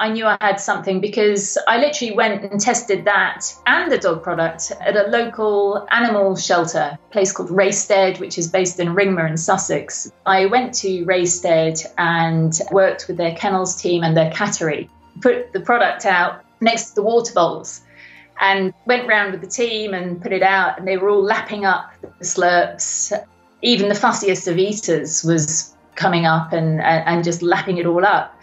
I knew I had something because I literally went and tested that and the dog product at a local animal shelter, place called Raystede, which is based in Ringmer in Sussex. I went to Raystede and worked with their kennels team and their cattery, put the product out next to the water bowls and went round with the team and put it out and they were all lapping up the slurps. Even the fussiest of eaters was coming up and, and just lapping it all up.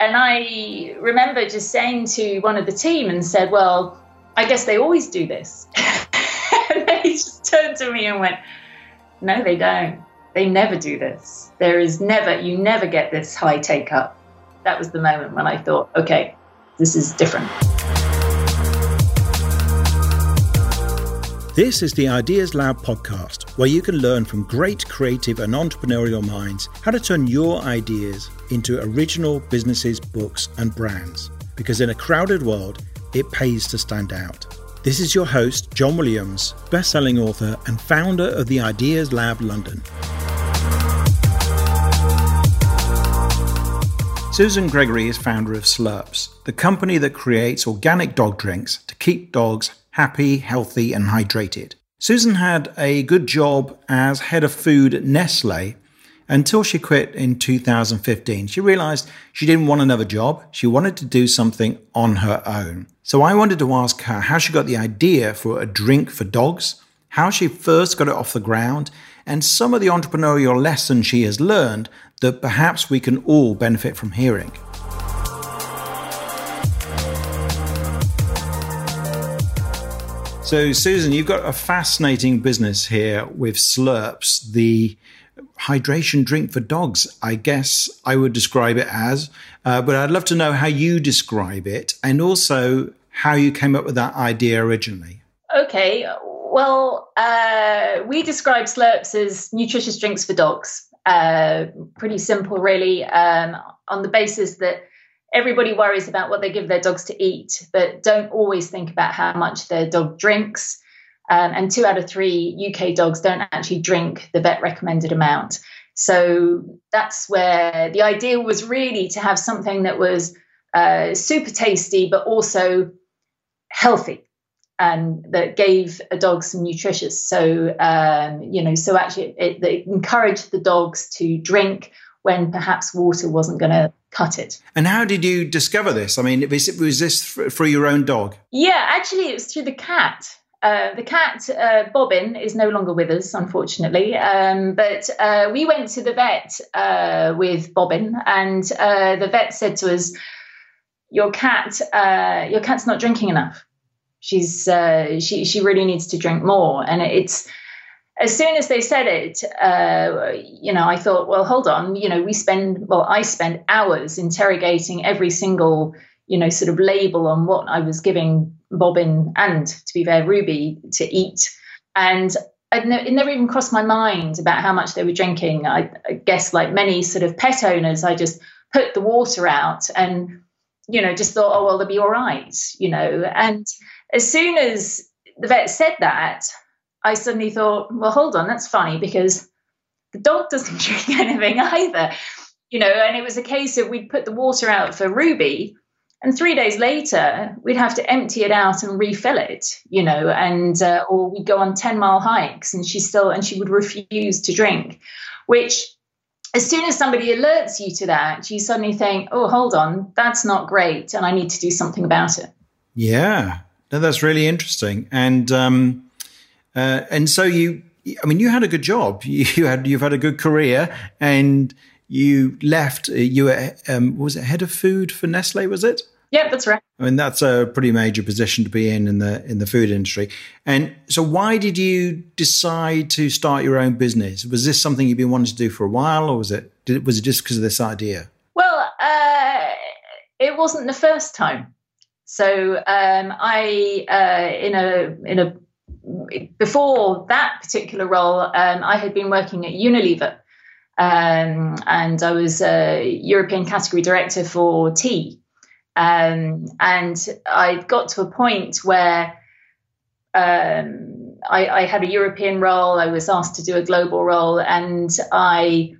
And I remember just saying to one of the team and said, Well, I guess they always do this. and they just turned to me and went, No, they don't. They never do this. There is never, you never get this high take up. That was the moment when I thought, okay, this is different. This is the Ideas Lab podcast, where you can learn from great creative and entrepreneurial minds how to turn your ideas into original businesses, books, and brands. Because in a crowded world, it pays to stand out. This is your host, John Williams, best-selling author and founder of the Ideas Lab London. Susan Gregory is founder of Slurps, the company that creates organic dog drinks to keep dogs happy, healthy, and hydrated. Susan had a good job as head of food at Nestle until she quit in 2015. She realized she didn't want another job. She wanted to do something on her own. So I wanted to ask her how she got the idea for a drink for dogs, how she first got it off the ground, and some of the entrepreneurial lessons she has learned that perhaps we can all benefit from hearing. So, Susan, you've got a fascinating business here with Slurps, the hydration drink for dogs. I guess I would describe it as, uh, but I'd love to know how you describe it and also how you came up with that idea originally. Okay. Well, uh, we describe Slurps as nutritious drinks for dogs. Uh, pretty simple, really, um, on the basis that everybody worries about what they give their dogs to eat, but don't always think about how much their dog drinks. Um, and two out of three UK dogs don't actually drink the vet recommended amount. So that's where the idea was really to have something that was uh, super tasty, but also healthy and that gave a dog some nutritious. So, um, you know, so actually it, it encouraged the dogs to drink when perhaps water wasn't going to cut it. And how did you discover this? I mean, was, was this for your own dog? Yeah, actually, it was through the cat. Uh, the cat, uh, Bobbin, is no longer with us, unfortunately. Um, but uh, we went to the vet uh, with Bobbin, and uh, the vet said to us, "Your cat, uh, your cat's not drinking enough. She's she she really needs to drink more." And it's as soon as they said it, uh, you know, I thought, well, hold on, you know, we spend, well, I spent hours interrogating every single, you know, sort of label on what I was giving Bobbin and, to be fair, Ruby to eat. And it never even crossed my mind about how much they were drinking. I, I guess, like many sort of pet owners, I just put the water out and, you know, just thought, oh, well, they'll be all right, you know. And as soon as the vet said that, I suddenly thought, well, hold on, that's funny because the dog doesn't drink anything either. You know, and it was a case of we'd put the water out for Ruby, and three days later we'd have to empty it out and refill it. You know, and uh, or we'd go on ten mile hikes, and she still and she would refuse to drink, which. As soon as somebody alerts you to that, you suddenly think, "Oh, hold on, that's not great, and I need to do something about it." Yeah, no, that's really interesting. And um, uh, and so you, I mean, you had a good job. You had you've had a good career, and you left. Uh, you were um, was it head of food for Nestle? Was it? Yeah, that's right. I mean, that's a pretty major position to be in in the in the food industry. And so, why did you decide to start your own business? Was this something you've been wanting to do for a while, or was it did, was it just because of this idea? Well, uh, it wasn't the first time. So um, I, uh, in a in a before that particular role, um, I had been working at Unilever. Um, and I was a European category director for tea. Um, and I got to a point where um, I, I, had a European role, I was asked to do a global role, and I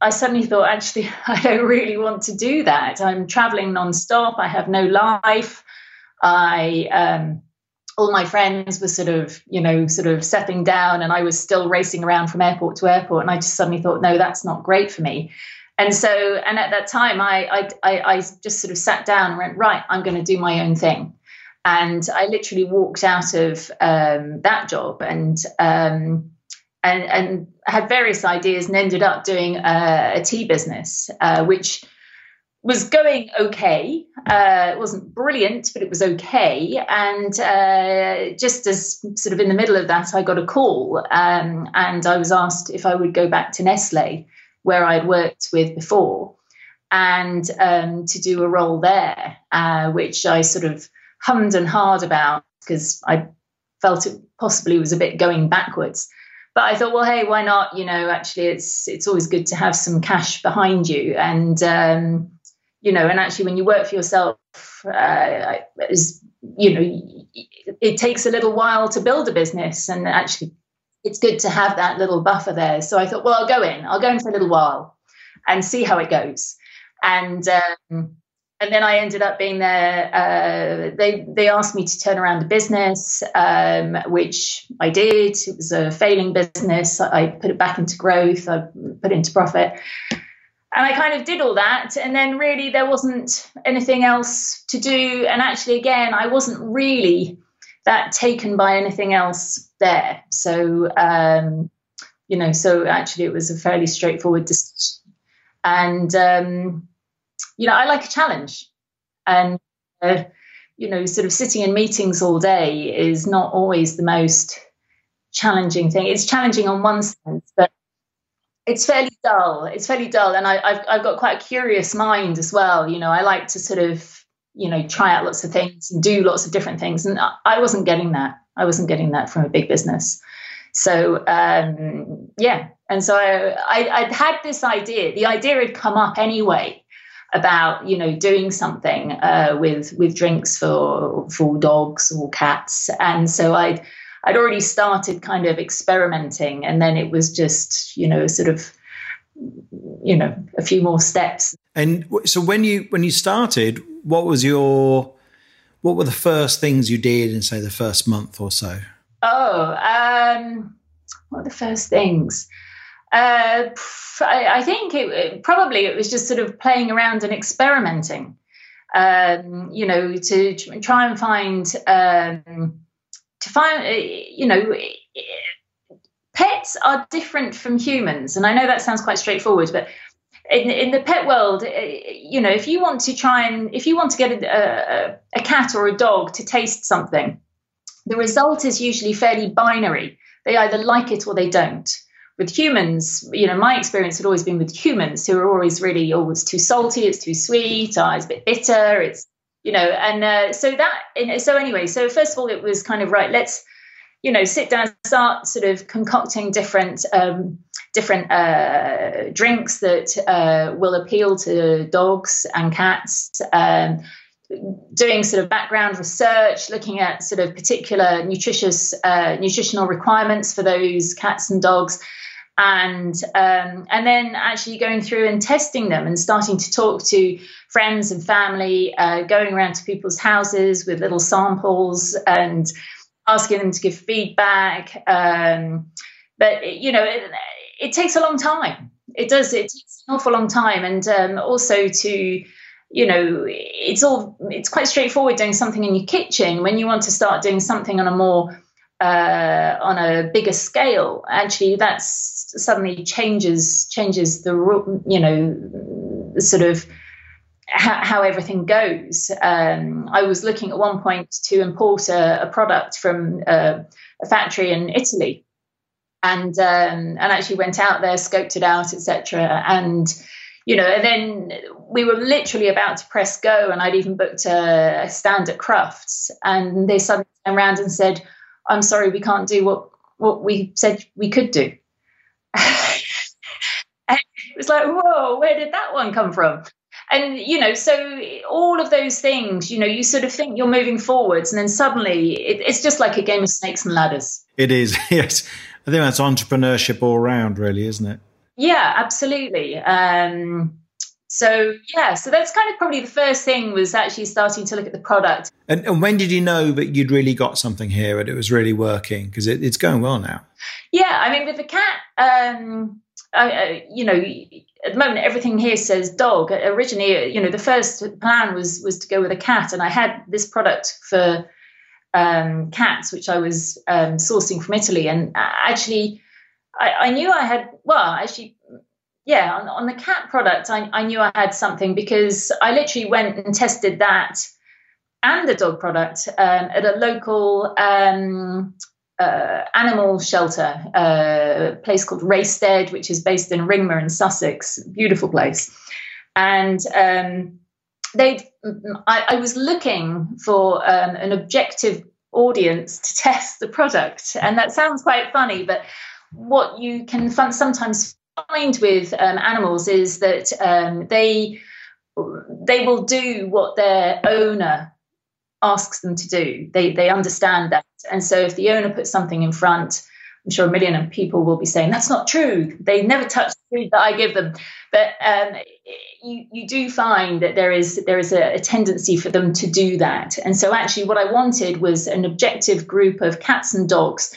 I suddenly thought, actually, I don't really want to do that. I'm traveling nonstop. I have no life. I, um, all my friends were sort of, you know, sort of settling down, and I was still racing around from airport to airport. And I just suddenly thought, no, that's not great for me. And so, and at that time, I, I, I just sort of sat down and went, right, I'm going to do my own thing. And I literally walked out of um, that job and, um, and, and had various ideas and ended up doing a, a tea business, uh, which was going okay. Uh, it wasn't brilliant, but it was okay. And uh, just as sort of in the middle of that, I got a call um, and I was asked if I would go back to Nestle where I'd worked with before, and um, to do a role there, uh, which I sort of hummed and hawed about because I felt it possibly was a bit going backwards. But I thought, well, hey, why not? You know, actually, it's it's always good to have some cash behind you, and um, you know, and actually, when you work for yourself, uh, is you know, it takes a little while to build a business, and actually, it's good to have that little buffer there. So I thought, well, I'll go in. I'll go in for a little while and see how it goes. And um, and then I ended up being there. Uh, they they asked me to turn around the business, um, which I did. It was a failing business. I put it back into growth. I put it into profit, and I kind of did all that. And then really there wasn't anything else to do. And actually, again, I wasn't really that taken by anything else there. So, um, you know, so actually it was a fairly straightforward decision. And, um, you know, I like a challenge. And, uh, you know, sort of sitting in meetings all day is not always the most challenging thing. It's challenging on one sense, but it's fairly dull. It's fairly dull. And I, have I've got quite a curious mind as well. You know, I like to sort of you know try out lots of things and do lots of different things and i wasn't getting that i wasn't getting that from a big business so um, yeah and so I, i'd had this idea the idea had come up anyway about you know doing something uh, with with drinks for for dogs or cats and so i'd i'd already started kind of experimenting and then it was just you know sort of you know a few more steps and so when you when you started what was your what were the first things you did in say the first month or so? Oh, um, what were the first things? Uh, I, I, think it, it, probably it was just sort of playing around and experimenting. Um, you know, to try and find um, to find uh, you know pets are different from humans and i know that sounds quite straightforward but in, in the pet world, uh, you know, if you want to try and if you want to get a, a, a cat or a dog to taste something, the result is usually fairly binary. They either like it or they don't. With humans, you know, my experience had always been with humans who are always really, oh, it's too salty, it's too sweet, oh, it's a bit bitter, it's, you know, and uh, so that, so anyway, so first of all, it was kind of right, let's, you know, sit down, start sort of concocting different um, different uh, drinks that uh, will appeal to dogs and cats. Um, doing sort of background research, looking at sort of particular nutritious uh, nutritional requirements for those cats and dogs, and um, and then actually going through and testing them and starting to talk to friends and family, uh, going around to people's houses with little samples and asking them to give feedback. Um, but you know, it, it, takes a long time. It does. It takes an awful long time, and um, also to you know, it's all it's quite straightforward doing something in your kitchen. When you want to start doing something on a more uh, on a bigger scale, actually, that's suddenly changes changes the you know sort of how, how everything goes. Um, I was looking at one point to import a, a product from uh, a factory in Italy, and um, and actually went out there, scoped it out, etc. And you know, and then we were literally about to press go, and I'd even booked a, a stand at Crufts, and they suddenly turned around and said, "I'm sorry, we can't do what what we said we could do." and it was like, whoa, where did that one come from? and you know so all of those things you know you sort of think you're moving forwards and then suddenly it, it's just like a game of snakes and ladders it is yes i think that's entrepreneurship all around really isn't it Yeah, absolutely. Um, so yeah, so that's kind of probably the first thing was actually starting to look at the product. And, and when did you know that you'd really got something here and it was really working? Because it, it's going well now. Yeah, I mean, with the cat, um, I, you know, at the moment everything here says dog. Originally, you know, the first plan was was to go with a cat, and I had this product for um, cats, which I was um, sourcing from Italy, and actually, I, I, knew I had. Well, actually, yeah, on, on the cat product, I, I, knew I had something because I literally went and tested that and the dog product um, at a local um, uh, animal shelter, uh, a place called Raystede, which is based in Ringmer in Sussex. Beautiful place. And um, they, I, I, was looking for um, an objective audience to test the product, and that sounds quite funny, but what you can sometimes find with um, animals is that um, they they will do what their owner asks them to do. They they understand that, and so if the owner puts something in front, I'm sure a million of people will be saying that's not true. They never touch the food that I give them. But um, you you do find that there is there is a, a, tendency for them to do that. And so actually, what I wanted was an objective group of cats and dogs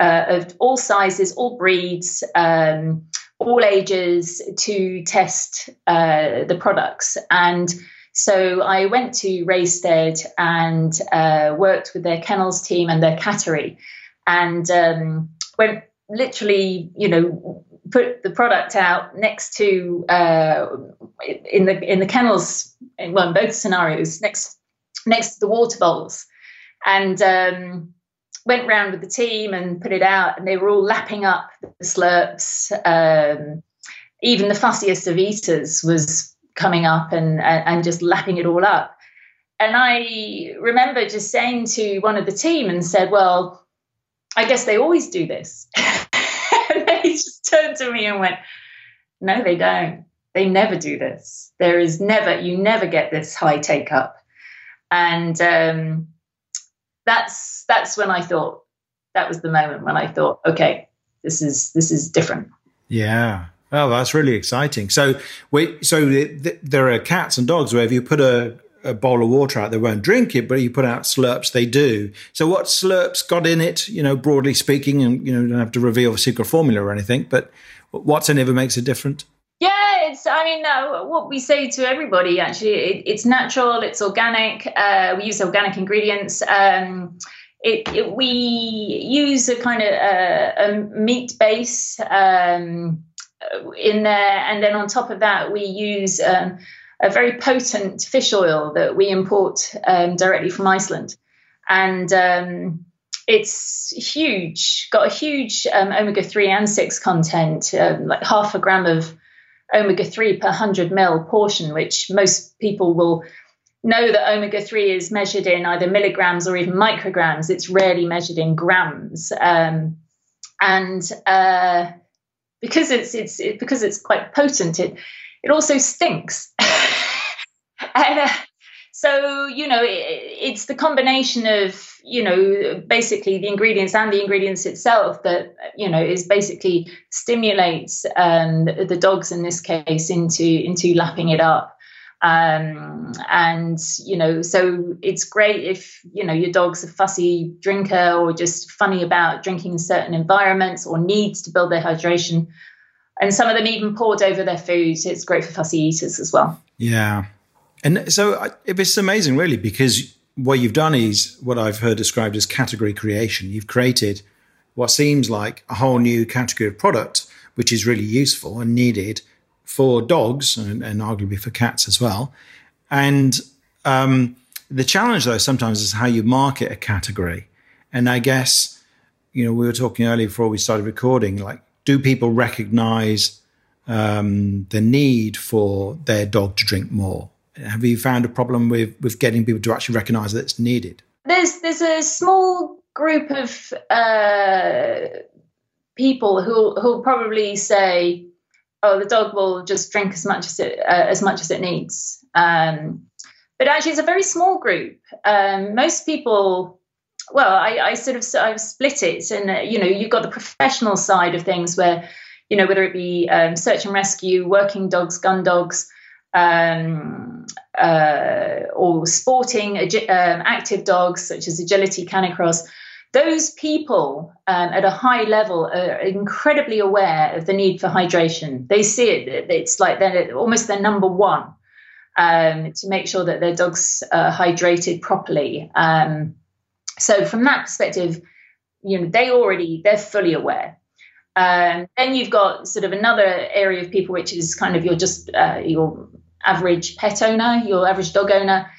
uh, of all sizes, all breeds. Um, all ages to test uh, the products and so I went to Raystede and uh, worked with their kennels team and their cattery, and um, went literally, you know, put the product out next to uh, in the in the kennels. Well, in both scenarios, next next to the water bowls, and um, went round with the team and put it out, and they were all lapping up the slurps. Um, even the fussiest of eaters was coming up and, and just lapping it all up. And I remember just saying to one of the team and said, Well, I guess they always do this. and they just turned to me and went, No, they don't. They never do this. There is never, you never get this high take up. And um, that's that's when I thought that was the moment when I thought, okay, this is this is different. Yeah, Oh, that's really exciting. So, wait, so there are cats and dogs where if you put a, a bowl of water out, they won't drink it, but you put out slurps, they do. So, what slurps got in it? You know, broadly speaking, and you know, don't have to reveal the secret formula or anything, but what's in it makes it different? Yeah, it's. I mean, uh, what we say to everybody actually, it, it's natural, it's organic. Uh, we use organic ingredients. Um, it, it, we use a kind of uh, a meat base. Um, in there. And then on top of that, we use um, a very potent fish oil that we import um, directly from Iceland. And um, it's huge, got a huge um, omega 3 and 6 content, um, like half a gram of omega 3 per 100 mil portion, which most people will know that omega 3 is measured in either milligrams or even micrograms. It's rarely measured in grams. Um, and uh, because it's it's it, because it's quite potent. It it also stinks, and uh, so you know it, it's the combination of you know basically the ingredients and the ingredients itself that you know is basically stimulates um, the dogs in this case into into lapping it up um, and you know so it's great if you know your dog's a fussy drinker or just funny about drinking in certain environments or needs to build their hydration. And some of them even poured over their food. It's great for fussy eaters as well. Yeah. And so it's amazing really because what you've done is what i've heard described as category creation. You've created what seems like a whole new category of product which is really useful and needed for dogs and, and arguably for cats as well. And um, the challenge, though, sometimes is how you market a category. And I guess, you know, we were talking earlier before we started recording, like, do people recognize um, the need for their dog to drink more? Have you found a problem with, with getting people to actually recognize that it's needed? There's there's a small group of uh, people who who'll probably say, oh, the dog will just drink as much as it uh, as much as it needs. Um, but actually, it's a very small group. Um, most people, well, I, I, sort of I've split it, and uh, you know, you've got the professional side of things where you know, whether it be um, search and rescue, working dogs, gun dogs, um, uh, or sporting um, active dogs such as agility, canicross, those people um, at a high level are incredibly aware of the need for hydration. They see it; it's like they're almost their number one um, to make sure that their dogs are hydrated properly. Um, so, from that perspective, you know they already they're fully aware. Um, then you've got sort of another area of people, which is kind of your just uh, your average pet owner, your average dog owner,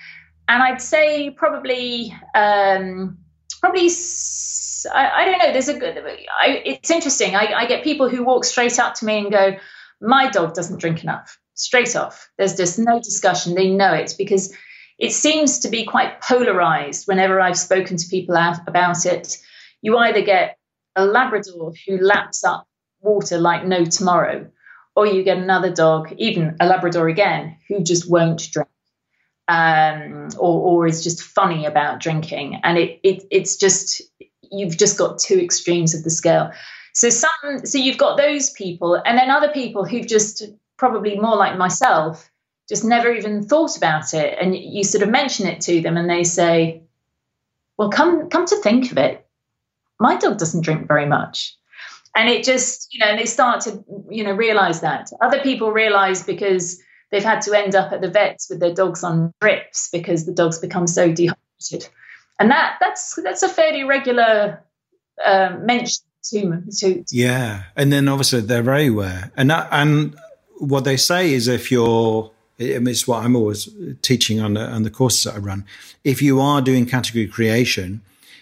and I'd say probably um, probably I, I, don't know. There's a good. I, it's interesting. I, I get people who walk straight up to me and go, "My dog doesn't drink enough." Straight off, there's just no discussion. They know it because it seems to be quite polarized. Whenever I've spoken to people about it, you either get a Labrador who laps up water like no tomorrow, or you get another dog, even a Labrador again, who just won't drink. Um, or, or is just funny about drinking, and it, it it's just you've just got two extremes of the scale. So some, so you've got those people, and then other people who've just probably more like myself, just never even thought about it, and you sort of mention it to them, and they say, "Well, come come to think of it, my dog doesn't drink very much. And it just you know they start to you know realize that. Other people realize because they've had to end up at the vets with their dogs on drips because the dogs become so dehydrated and that that's that's a fairly regular uh, mention to, to yeah and then obviously they're very aware and that, and what they say is if you're it's what I'm always teaching on the, on the courses that I run. If you are doing category creation,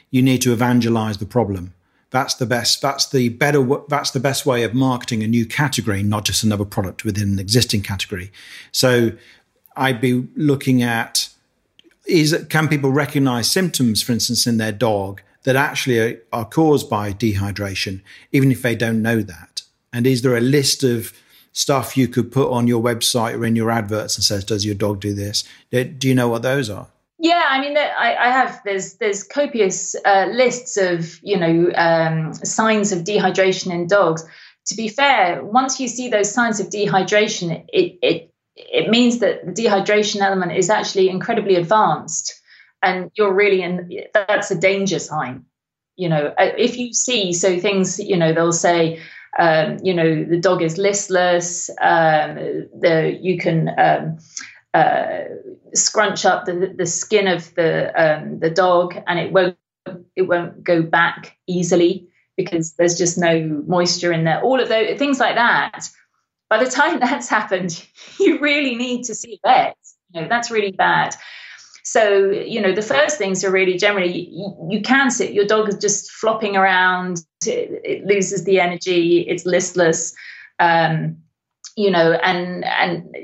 you need to evangelize the problem. That's the best. That's the better. That's the best way of marketing a new category, not just another product within an existing category. So, I'd be looking at is can people recognize symptoms, for instance, in their dog that actually are, are caused by dehydration, even if they don't know that? And is there a list of stuff you could put on your website or in your adverts and says, "Does your dog do this?" Do you know what those are? Yeah, I mean, I, I have there's there's copious uh, lists of you know um, signs of dehydration in dogs. To be fair, once you see those signs of dehydration, it it it means that the dehydration element is actually incredibly advanced, and you're really in. That's a danger sign. You know, uh, if you see so things, you know, they'll say. Um, you know, the dog is listless. Um, the you can um, uh, scrunch up the, the skin of the um, the dog, and it won't it won't go back easily because there's just no moisture in there. All of those things like that. By the time that's happened, you really need to see a vet. You know that's really bad. So you know the first things are really generally you, you can sit. Your dog is just flopping around. It, it loses the energy. It's listless. Um, you know, and and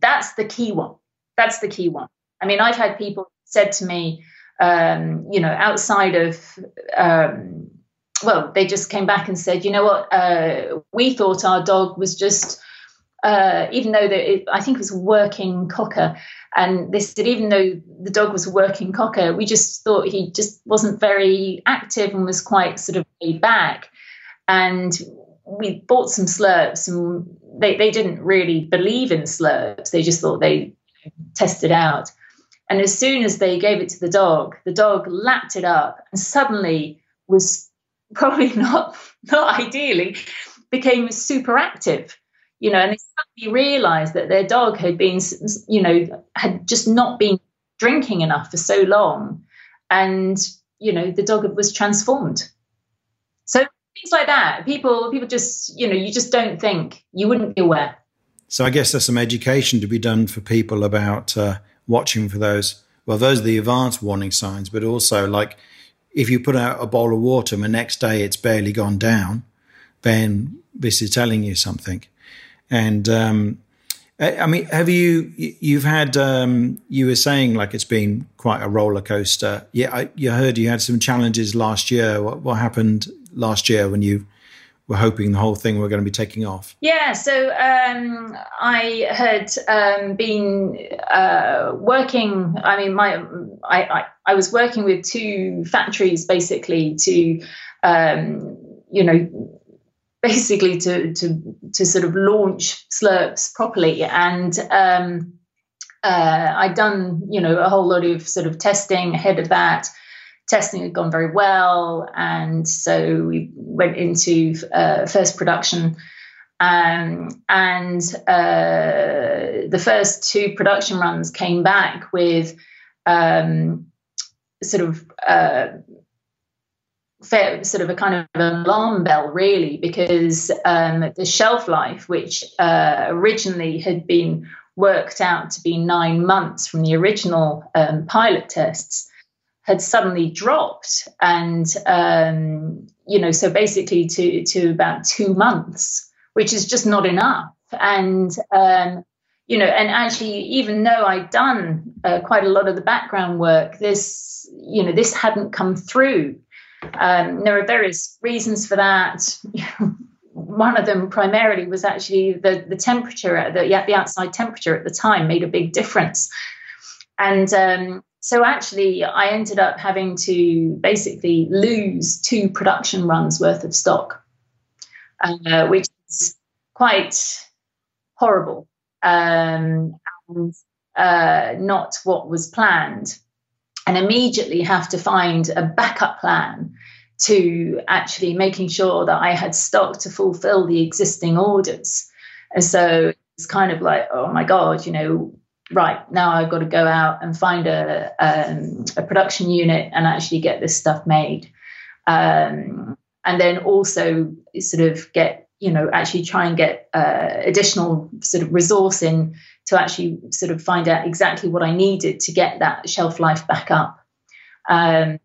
that's the key one. That's the key one. I mean, I've had people said to me, um, you know, outside of, um, well, they just came back and said, you know what, uh, we thought our dog was just, uh, even though it, I think it was working cocker, and said even though the dog was working cocker, we just thought he just wasn't very active and was quite sort of laid back. And we bought some slurps, and they, they didn't really believe in slurps. They just thought they tested out. And as soon as they gave it to the dog, the dog lapped it up and suddenly was probably not not ideally became super active, you know, and they suddenly realized that their dog had been, you know, had just not been drinking enough for so long. And, you know, the dog was transformed. So things like that, people, people just, you know, you just don't think, you wouldn't be aware. So I guess there's some education to be done for people about uh, watching for those. Well, those are the advanced warning signs, but also like if you put out a bowl of water and the next day it's barely gone down, then this is telling you something. And um, I mean, have you you've had um, you were saying like it's been quite a roller coaster. Yeah, I, you heard you had some challenges last year. What, what happened last year when you were hoping the whole thing were going to be taking off? Yeah, so um, I had um, been uh, working. I mean, my I, I, I was working with two factories basically to, um, you know, basically to to to sort of launch Slurps properly. And um, uh, I'd done you know a whole lot of sort of testing ahead of that. Testing had gone very well, and so we went into uh, first production. Um, and uh, the first two production runs came back with um, sort of uh, fair, sort of a kind of alarm bell, really, because um, the shelf life, which uh, originally had been worked out to be nine months from the original um, pilot tests, had suddenly dropped, and um, you know, so basically to to about two months, which is just not enough, and um, you know, and actually, even though I'd done uh, quite a lot of the background work, this, you know, this hadn't come through. Um, there are various reasons for that. One of them primarily was actually the, the temperature, the, the outside temperature at the time made a big difference. And um, so actually, I ended up having to basically lose two production runs worth of stock, uh, which is quite horrible um, and uh, not what was planned and immediately have to find a backup plan to actually making sure that I had stock to fulfill the existing orders. And so it's kind of like, oh my God, you know, right now I've got to go out and find a, um, a production unit and actually get this stuff made. Um, and then also sort of get, you know, actually try and get uh, additional sort of resource in to actually sort of find out exactly what I needed to get that shelf life back up. Um,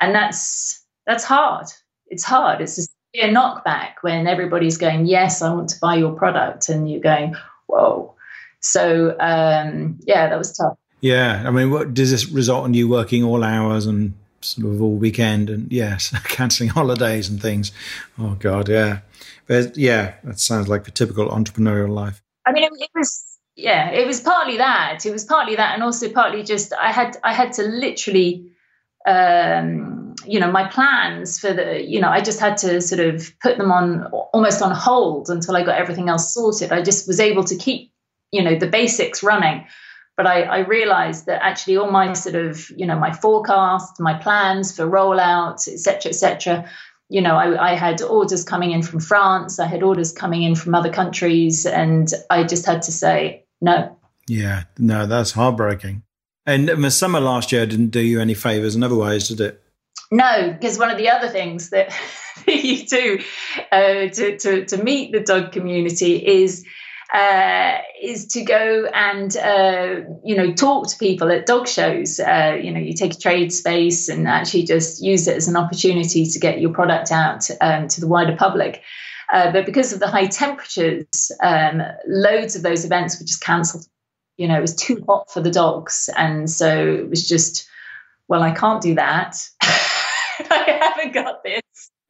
and that's that's hard. It's hard. It's a knockback when everybody's going, "Yes, I want to buy your product," and you're going, "Whoa." So um, yeah, that was tough. Yeah, I mean, what does this result in you working all hours and sort of all weekend and yes, cancelling holidays and things? Oh God, yeah. But yeah, that sounds like a typical entrepreneurial life. I mean, it, it was yeah it was partly that it was partly that and also partly just i had i had to literally um, you know my plans for the you know i just had to sort of put them on almost on hold until i got everything else sorted i just was able to keep you know the basics running but i, I realized that actually all my sort of you know my forecasts my plans for rollout etc etc you know, I, I, had orders coming in from France, I had orders coming in from other countries, and I just had to say no. Yeah, no, that's heartbreaking. And the summer last year didn't do you any favors in other ways, did it? No, because one of the other things that you do uh, to, to, to meet the dog community is uh, is to go and uh, you know talk to people at dog shows. Uh, you know, you take a trade space and actually just use it as an opportunity to get your product out um, to the wider public. Uh, but because of the high temperatures, um, loads of those events were just cancelled. You know, it was too hot for the dogs, and so it was just, well, I can't do that. I haven't got this.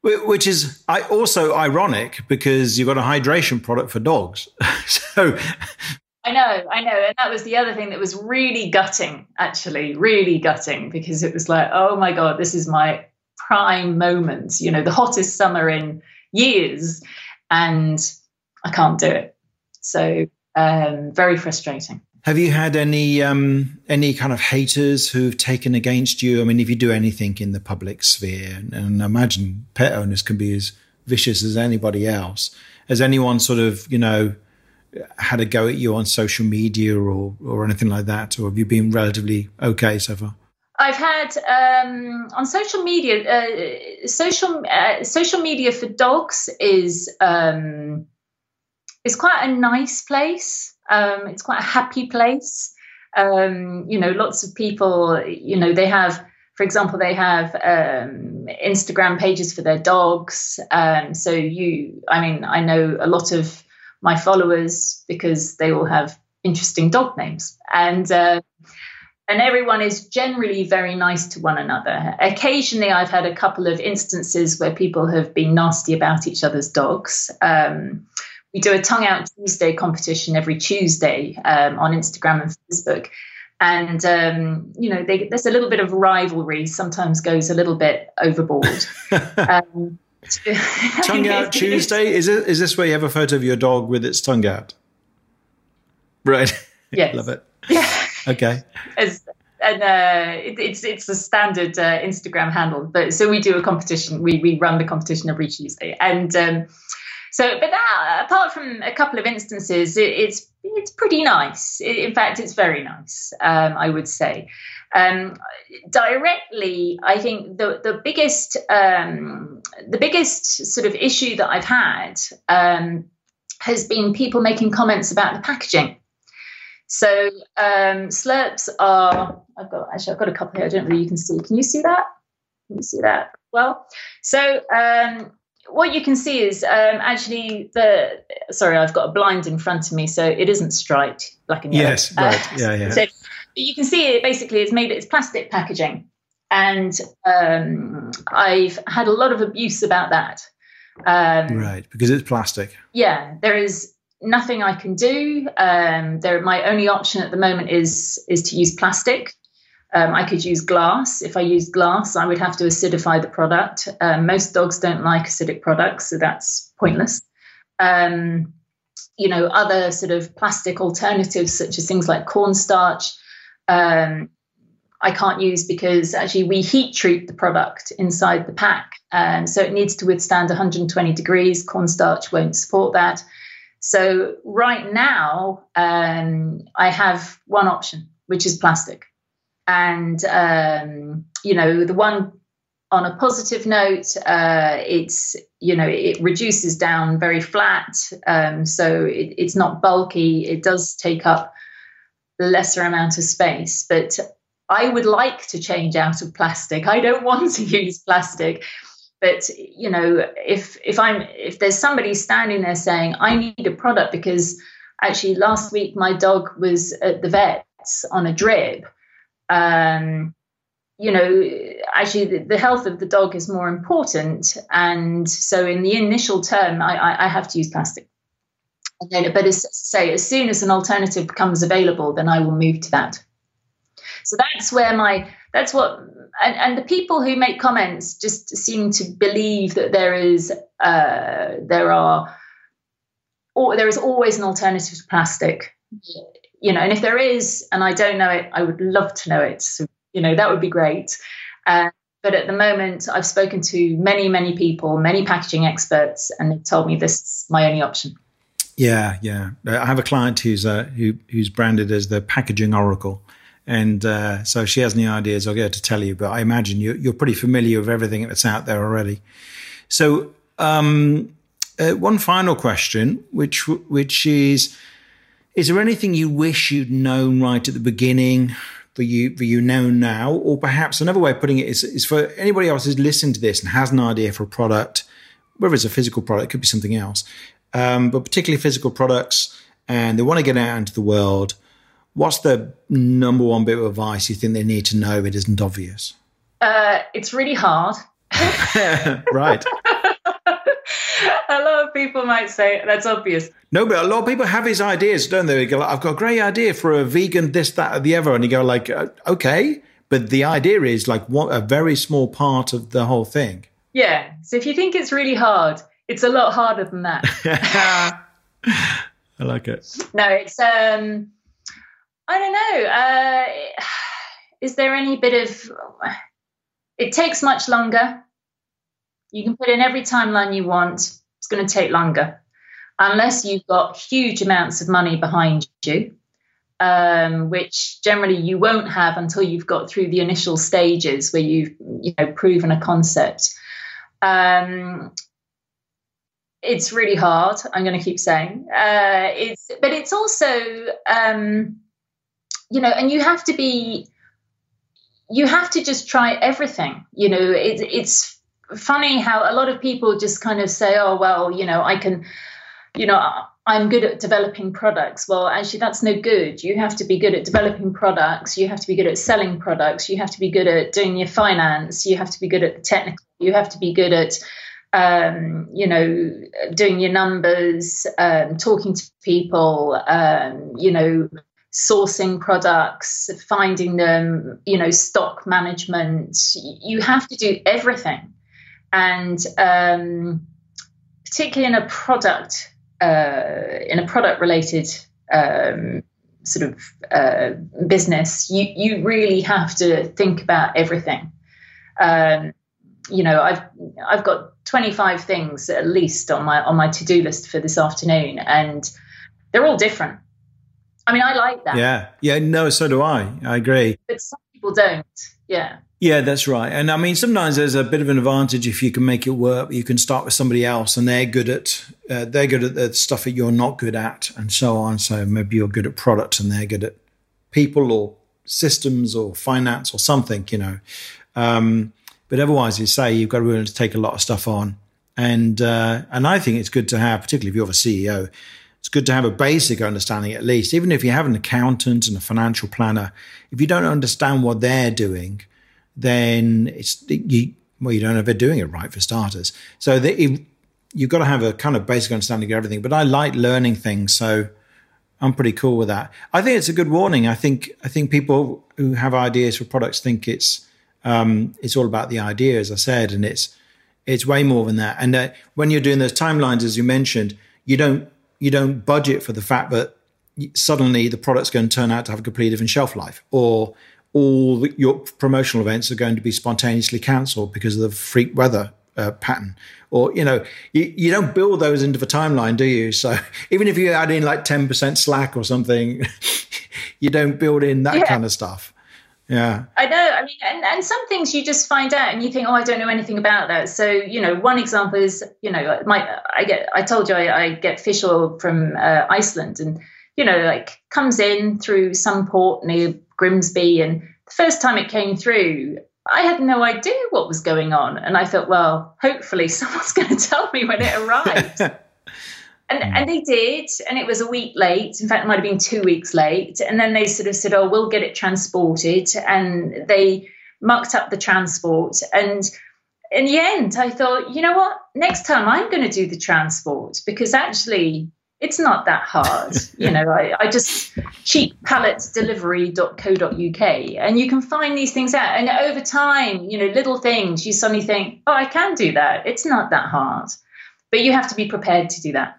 Which is also ironic because you've got a hydration product for dogs. so I know, I know. And that was the other thing that was really gutting, actually, really gutting, because it was like, oh my God, this is my prime moment, you know, the hottest summer in years, and I can't do it. So, um, very frustrating. Have you had any um, any kind of haters who've taken against you? I mean, if you do anything in the public sphere, and, I imagine pet owners can be as vicious as anybody else. Has anyone sort of you know had a go at you on social media or or anything like that, or have you been relatively okay so far? I've had um, on social media. Uh, social uh, social media for dogs is um, is quite a nice place. Um, it's quite a happy place. Um, you know, lots of people, you know, they have, for example, they have um, Instagram pages for their dogs. Um, so you, I mean, I know a lot of my followers because they all have interesting dog names, and uh, and everyone is generally very nice to one another. Occasionally, I've had a couple of instances where people have been nasty about each other's dogs. Um, we do a tongue out Tuesday competition every Tuesday um, on Instagram and Facebook. And, um, you know, they, there's a little bit of rivalry, sometimes goes a little bit overboard. um, tongue out Tuesday. Is it? Is this where you have a photo of your dog with its tongue out? Right. Yes. Love it. Yeah. Okay. As, and uh, it, it's it's a standard uh, Instagram handle. But so we do a competition. We we run the competition every Tuesday, and um, so but that apart from a couple of instances, it, it's it's pretty nice. in fact, it's very nice. Um, I would say. Um, directly, I think the the biggest um, the biggest sort of issue that I've had um, has been people making comments about the packaging. So um, slurps are. I've got actually I've got a couple here. I don't know if you can see. Can you see that? Can you see that? Well, so um, what you can see is um, actually the. Sorry, I've got a blind in front of me, so it isn't striped black and yellow. Yes, right. Uh, yeah, yeah. So you can see it basically. It's made. It's plastic packaging, and um, I've had a lot of abuse about that. Um, right, because it's plastic. Yeah, there is nothing I can do. Um, there, my only option at the moment is is to use plastic. Um, I could use glass. If I use glass, I would have to acidify the product. Um, most dogs don't like acidic products, so that's pointless. Um, you know, other sort of plastic alternatives, such as things like cornstarch, um, I can't use because actually we heat treat the product inside the pack. Um, so it needs to withstand 120 degrees. Cornstarch won't support that. So right now, um, I have one option, which is plastic. And um, you know, the one on a positive note, uh, it's you know it reduces down very flat, um, so it, it's not bulky. It does take up lesser amount of space, but I would like to change out of plastic. I don't want to use plastic but you know if if i'm if there's somebody standing there saying i need a product because actually last week my dog was at the vet's on a drip um, you know actually the, health of the dog is more important. And so in the initial term i, I, I have to use plastic. But as say as soon as an alternative becomes available then i will move to that. So that's where my that's what and, and the people who make comments just seem to believe that there is uh, there are or there is always an alternative to plastic you know and if there is and i don't know it i would love to know it so you know that would be great uh, but at the moment i've spoken to many many people many packaging experts and they've told me this is my only option yeah yeah i have a client who's uh, who, who's branded as the packaging oracle and uh, so she has any ideas, I'll get to tell you. But I imagine you, you're pretty familiar with everything that's out there already. So, um, uh, one final question, which which is, is there anything you wish you'd known right at the beginning for you for you know now, or perhaps another way of putting it is, is for anybody else who's listened to this and has an idea for a product, whether it's a physical product, it could be something else, um, but particularly physical products, and they want to get out into the world What's the number one bit of advice you think they need to know if it isn't obvious? Uh, it's really hard. right. A lot of people might say that's obvious. No, but a lot of people have these ideas, don't they? they go, I've got a great idea for a vegan this, that, or the other, and you go like, okay, but the idea is like what a very small part of the whole thing. Yeah. So if you think it's really hard, it's a lot harder than that. I like it. No, it's um I don't know. Uh, is there any bit of? It takes much longer. You can put in every timeline you want. It's going to take longer, unless you've got huge amounts of money behind you, um, which generally you won't have until you've got through the initial stages where you've you know proven a concept. Um, it's really hard. I'm going to keep saying uh, it's, but it's also um, you know, and you have to be, you have to just try everything. You know, it, it's funny how a lot of people just kind of say, oh, well, you know, I can, you know, I'm good at developing products. Well, actually, that's no good. You have to be good at developing products. You have to be good at selling products. You have to be good at doing your finance. You have to be good at the technical. You have to be good at, um, you know, doing your numbers, um, talking to people, um, you know, sourcing products, finding them, you know, stock management. You have to do everything. And um, particularly in a product uh, in a product related um, sort of uh, business, you you really have to think about everything. Um, you know, I've I've got 25 things at least on my on my to do list for this afternoon, and they're all different. I mean, I like that. Yeah, yeah, no, so do I. I agree. But some people don't. Yeah. Yeah, that's right. And I mean, sometimes there's a bit of an advantage if you can make it work. You can start with somebody else, and they're good at uh, they're good at the stuff that you're not good at, and so on. So maybe you're good at products, and they're good at people or systems or finance or something, you know. Um, but otherwise, you say you've got to be willing to take a lot of stuff on, and uh, and I think it's good to have, particularly if you're a CEO, it's good to have a basic understanding at least, even if you have an accountant and a financial planner. If you don't understand what they're doing then it's you well you don't they're doing it right for starters. So the, it, you've got to have a kind of basic understanding of everything. But I like learning things, so I'm pretty cool with that. I think it's a good warning. I think I think people who have ideas for products think it's um, it's all about the idea, as I said, and it's it's way more than that. And uh, when you're doing those timelines, as you mentioned, you don't you don't budget for the fact that suddenly the product's going to turn out to have a completely different shelf life, or all the, your promotional events are going to be spontaneously cancelled because of the freak weather uh, pattern. Or, you know, you, you don't build those into the timeline, do you? So even if you add in like 10% slack or something, you don't build in that yeah. kind of stuff. Yeah. I know. I mean, and, and some things you just find out and you think, oh, I don't know anything about that. So, you know, one example is, you know, my, I get, I told you I, I get fish oil from uh, Iceland and, you know, like comes in through some port near Grimsby. And the first time it came through, I had no idea what was going on. And I thought, well, hopefully someone's going to tell me when it arrived. and, hmm. and they did. And it was a week late. In fact, it might have been two weeks late. And then they sort of said, oh, we'll get it transported. And they mucked up the transport. And in the end, I thought, you know what? Next time I'm going to do the transport because actually it's not that hard. you know, I, I just cheappalletsdelivery.co.uk and you can find these things out. And over time, you know, little things, you suddenly think, oh, I can do that. It's not that hard. But you have to be prepared to do that.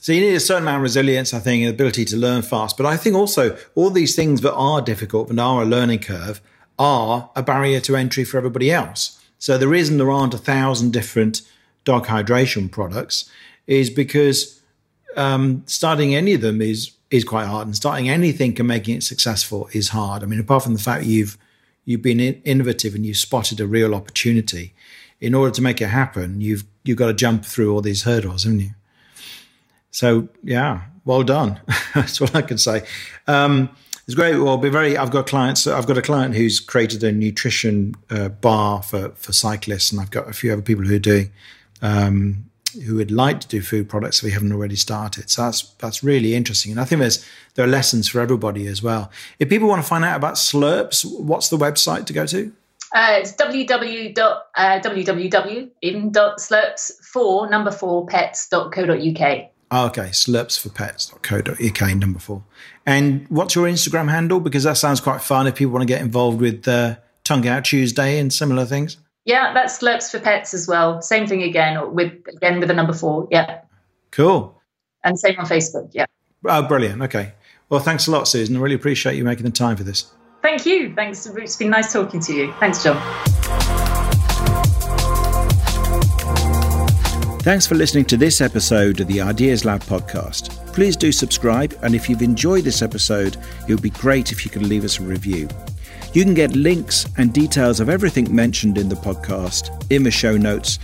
So you need a certain amount of resilience, I think, and ability to learn fast. But I think also all these things that are difficult and are a learning curve are a barrier to entry for everybody else. So the reason there aren't a thousand different dog hydration products is because um, starting any of them is is quite hard, and starting anything and making it successful is hard. I mean, apart from the fact you've you've been innovative and you've spotted a real opportunity, in order to make it happen, you've you've got to jump through all these hurdles, haven't you? So yeah, well done. That's what I can say. Um, it's great. Well, be very. I've got clients. I've got a client who's created a nutrition uh, bar for for cyclists, and I've got a few other people who are doing um, who would like to do food products if we haven't already started. So that's that's really interesting, and I think there's there are lessons for everybody as well. If people want to find out about Slurps, what's the website to go to? Uh, it's www. Uh, www even dot slurps for number four pets.co.uk. Oh, okay, slurps for pets.co.uk number four. And what's your Instagram handle? Because that sounds quite fun if people want to get involved with uh, Tongue Out Tuesday and similar things. Yeah, that's slurps for pets as well. Same thing again with again with the number four. Yeah. Cool. And same on Facebook. Yeah. Oh, brilliant. Okay. Well, thanks a lot, Susan. I really appreciate you making the time for this. Thank you. Thanks. It's been nice talking to you. Thanks, John. Thanks for listening to this episode of the Ideas Lab podcast. Please do subscribe, and if you've enjoyed this episode, it would be great if you could leave us a review. You can get links and details of everything mentioned in the podcast in the show notes,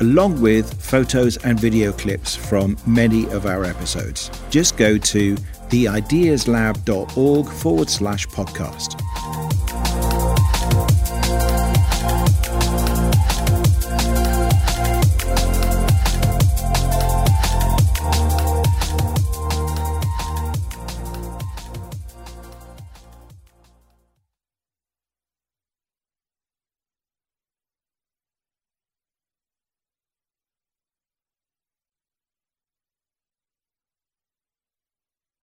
along with photos and video clips from many of our episodes. Just go to theideaslab.org forward slash podcast.